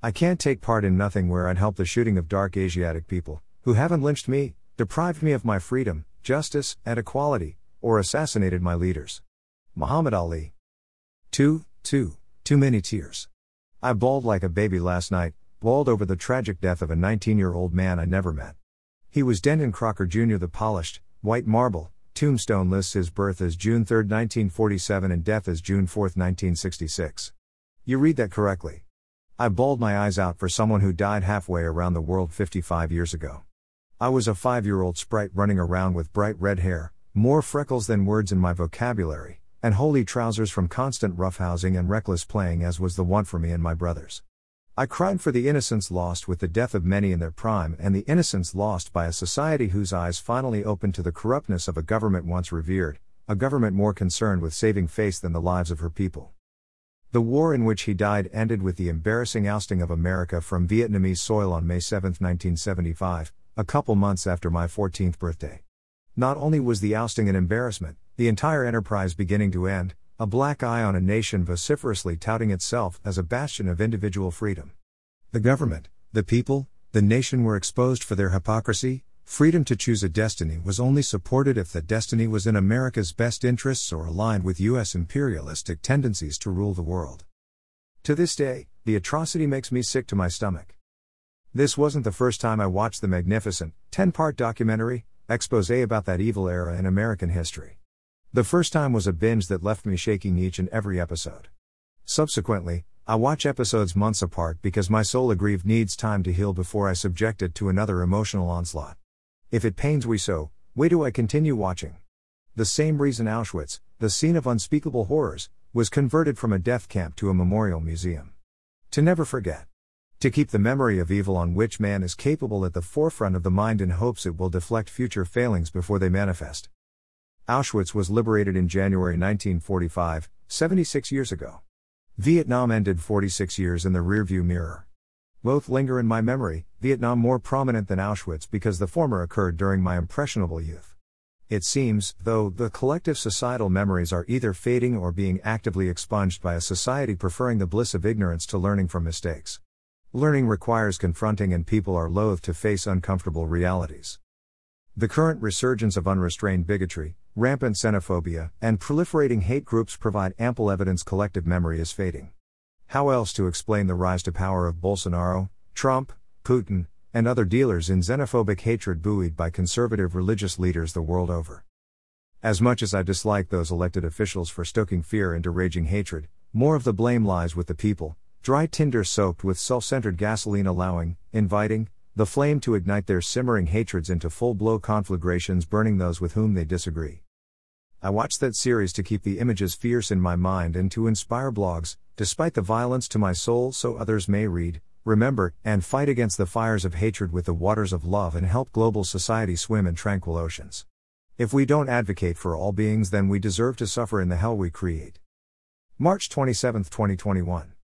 I can't take part in nothing where I'd help the shooting of dark Asiatic people, who haven't lynched me, deprived me of my freedom, justice, and equality, or assassinated my leaders. Muhammad Ali. 2. 2. Too many tears. I bawled like a baby last night, bawled over the tragic death of a 19 year old man I never met. He was Denton Crocker Jr., the polished, white marble. Tombstone lists his birth as June 3, 1947 and death as June 4, 1966. You read that correctly. I bawled my eyes out for someone who died halfway around the world 55 years ago. I was a five year old sprite running around with bright red hair, more freckles than words in my vocabulary, and holey trousers from constant roughhousing and reckless playing, as was the want for me and my brothers. I cried for the innocence lost with the death of many in their prime and the innocence lost by a society whose eyes finally opened to the corruptness of a government once revered, a government more concerned with saving face than the lives of her people. The war in which he died ended with the embarrassing ousting of America from Vietnamese soil on May 7, 1975, a couple months after my 14th birthday. Not only was the ousting an embarrassment, the entire enterprise beginning to end, a black eye on a nation vociferously touting itself as a bastion of individual freedom. The government, the people, the nation were exposed for their hypocrisy. Freedom to choose a destiny was only supported if the destiny was in America's best interests or aligned with U.S. imperialistic tendencies to rule the world. To this day, the atrocity makes me sick to my stomach. This wasn't the first time I watched the magnificent, 10 part documentary, expose about that evil era in American history. The first time was a binge that left me shaking each and every episode. Subsequently, I watch episodes months apart because my soul aggrieved needs time to heal before I subject it to another emotional onslaught. If it pains we so, why do I continue watching? The same reason Auschwitz, the scene of unspeakable horrors, was converted from a death camp to a memorial museum. To never forget. To keep the memory of evil on which man is capable at the forefront of the mind in hopes it will deflect future failings before they manifest. Auschwitz was liberated in January 1945, 76 years ago. Vietnam ended 46 years in the rearview mirror. Both linger in my memory, Vietnam more prominent than Auschwitz because the former occurred during my impressionable youth. It seems, though, the collective societal memories are either fading or being actively expunged by a society preferring the bliss of ignorance to learning from mistakes. Learning requires confronting, and people are loath to face uncomfortable realities. The current resurgence of unrestrained bigotry, rampant xenophobia, and proliferating hate groups provide ample evidence collective memory is fading. How else to explain the rise to power of Bolsonaro, Trump, Putin, and other dealers in xenophobic hatred buoyed by conservative religious leaders the world over? As much as I dislike those elected officials for stoking fear into raging hatred, more of the blame lies with the people, dry tinder soaked with self centered gasoline allowing, inviting, the flame to ignite their simmering hatreds into full blow conflagrations, burning those with whom they disagree. I watched that series to keep the images fierce in my mind and to inspire blogs, despite the violence to my soul, so others may read, remember, and fight against the fires of hatred with the waters of love and help global society swim in tranquil oceans. If we don't advocate for all beings, then we deserve to suffer in the hell we create. March 27, 2021.